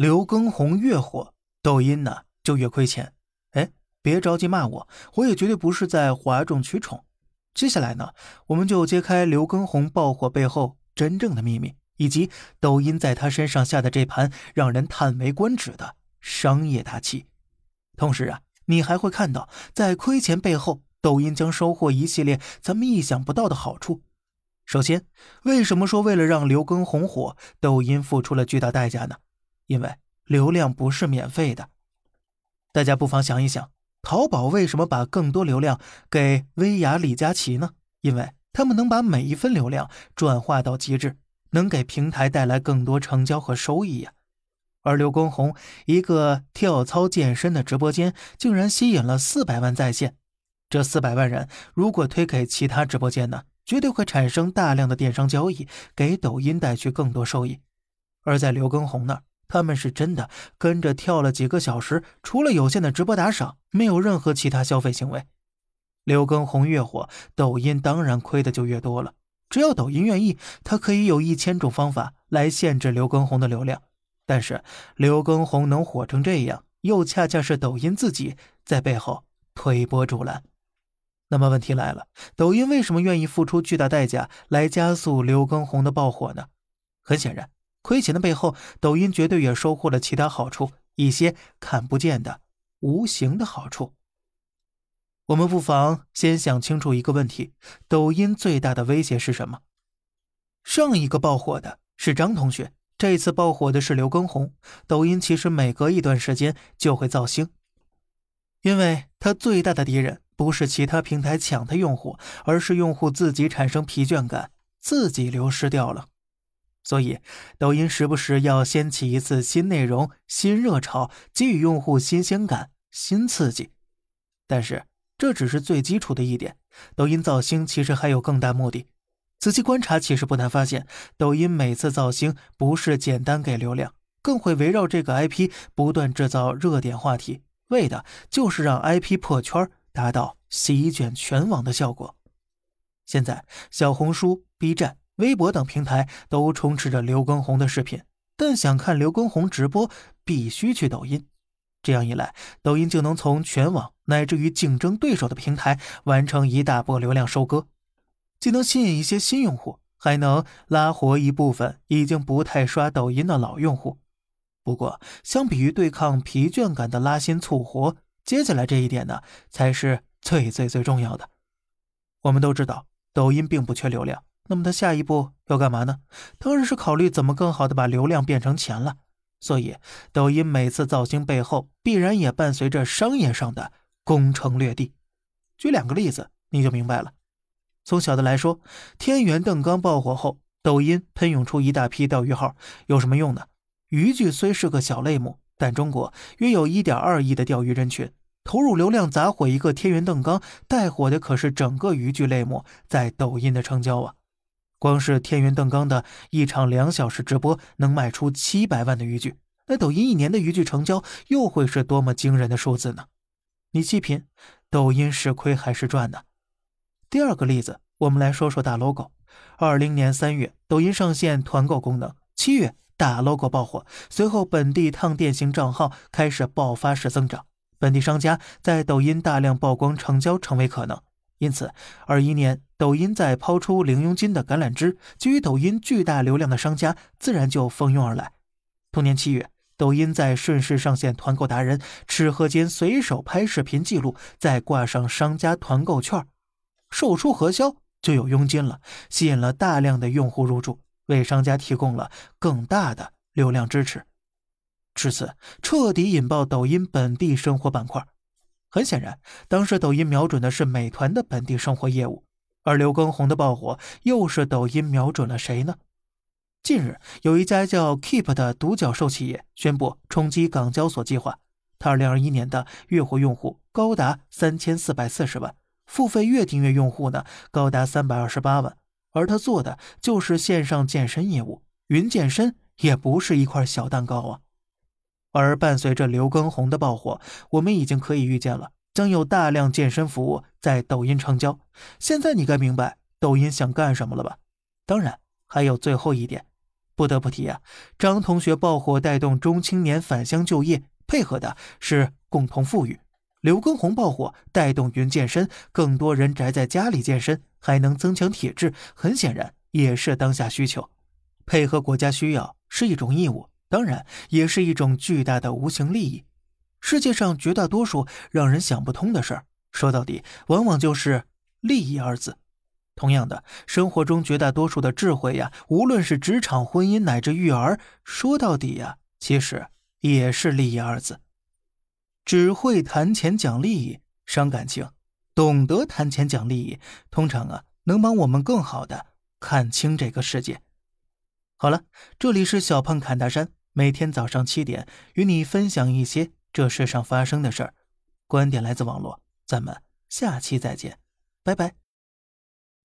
刘畊宏越火，抖音呢就越亏钱。哎，别着急骂我，我也绝对不是在哗众取宠。接下来呢，我们就揭开刘畊宏爆火背后真正的秘密，以及抖音在他身上下的这盘让人叹为观止的商业大棋。同时啊，你还会看到，在亏钱背后，抖音将收获一系列咱们意想不到的好处。首先，为什么说为了让刘畊宏火，抖音付出了巨大代价呢？因为流量不是免费的。大家不妨想一想。淘宝为什么把更多流量给薇娅、李佳琦呢？因为他们能把每一分流量转化到极致，能给平台带来更多成交和收益呀。而刘畊宏一个跳操健身的直播间，竟然吸引了四百万在线。这四百万人如果推给其他直播间呢，绝对会产生大量的电商交易，给抖音带去更多收益。而在刘畊宏那儿。他们是真的跟着跳了几个小时，除了有限的直播打赏，没有任何其他消费行为。刘畊宏越火，抖音当然亏的就越多了。只要抖音愿意，他可以有一千种方法来限制刘畊宏的流量。但是刘畊宏能火成这样，又恰恰是抖音自己在背后推波助澜。那么问题来了，抖音为什么愿意付出巨大代价来加速刘畊宏的爆火呢？很显然。亏钱的背后，抖音绝对也收获了其他好处，一些看不见的无形的好处。我们不妨先想清楚一个问题：抖音最大的威胁是什么？上一个爆火的是张同学，这次爆火的是刘畊宏。抖音其实每隔一段时间就会造星，因为他最大的敌人不是其他平台抢他用户，而是用户自己产生疲倦感，自己流失掉了。所以，抖音时不时要掀起一次新内容、新热潮，给予用户新鲜感、新刺激。但是，这只是最基础的一点。抖音造星其实还有更大目的。仔细观察，其实不难发现，抖音每次造星不是简单给流量，更会围绕这个 IP 不断制造热点话题，为的就是让 IP 破圈，达到席卷全网的效果。现在，小红书、B 站。微博等平台都充斥着刘畊宏的视频，但想看刘畊宏直播必须去抖音。这样一来，抖音就能从全网乃至于竞争对手的平台完成一大波流量收割，既能吸引一些新用户，还能拉活一部分已经不太刷抖音的老用户。不过，相比于对抗疲倦感的拉新促活，接下来这一点呢，才是最最最重要的。我们都知道，抖音并不缺流量。那么他下一步要干嘛呢？当然是考虑怎么更好的把流量变成钱了。所以，抖音每次造星背后必然也伴随着商业上的攻城略地。举两个例子，你就明白了。从小的来说，天元邓刚爆火后，抖音喷涌出一大批钓鱼号，有什么用呢？渔具虽是个小类目，但中国约有一点二亿的钓鱼人群。投入流量砸毁一个天元邓刚，带火的可是整个渔具类目在抖音的成交啊！光是天元邓刚的一场两小时直播能卖出七百万的渔具，那抖音一年的渔具成交又会是多么惊人的数字呢？你细品，抖音是亏还是赚呢？第二个例子，我们来说说大 logo。二零年三月，抖音上线团购功能，七月大 logo 爆火，随后本地烫店型账号开始爆发式增长，本地商家在抖音大量曝光成交成为可能。因此，二一年抖音在抛出零佣金的橄榄枝，基于抖音巨大流量的商家自然就蜂拥而来。同年七月，抖音在顺势上线团购达人，吃喝间随手拍视频记录，再挂上商家团购券，售出核销就有佣金了，吸引了大量的用户入驻，为商家提供了更大的流量支持。至此，彻底引爆抖音本地生活板块。很显然，当时抖音瞄准的是美团的本地生活业务，而刘畊宏的爆火又是抖音瞄准了谁呢？近日，有一家叫 Keep 的独角兽企业宣布冲击港交所计划。它2021年的月活用户高达3440万，付费月订阅用户呢高达328万，而他做的就是线上健身业务，云健身也不是一块小蛋糕啊。而伴随着刘畊宏的爆火，我们已经可以预见了，将有大量健身服务在抖音成交。现在你该明白抖音想干什么了吧？当然，还有最后一点，不得不提啊，张同学爆火带动中青年返乡就业，配合的是共同富裕；刘畊宏爆火带动云健身，更多人宅在家里健身，还能增强体质，很显然也是当下需求。配合国家需要是一种义务，当然也是一种巨大的无形利益。世界上绝大多数让人想不通的事儿，说到底，往往就是利益二字。同样的，生活中绝大多数的智慧呀，无论是职场、婚姻乃至育儿，说到底呀，其实也是利益二字。只会谈钱讲利益，伤感情；懂得谈钱讲利益，通常啊，能帮我们更好的看清这个世界。好了，这里是小胖侃大山，每天早上七点与你分享一些这世上发生的事儿，观点来自网络，咱们下期再见，拜拜。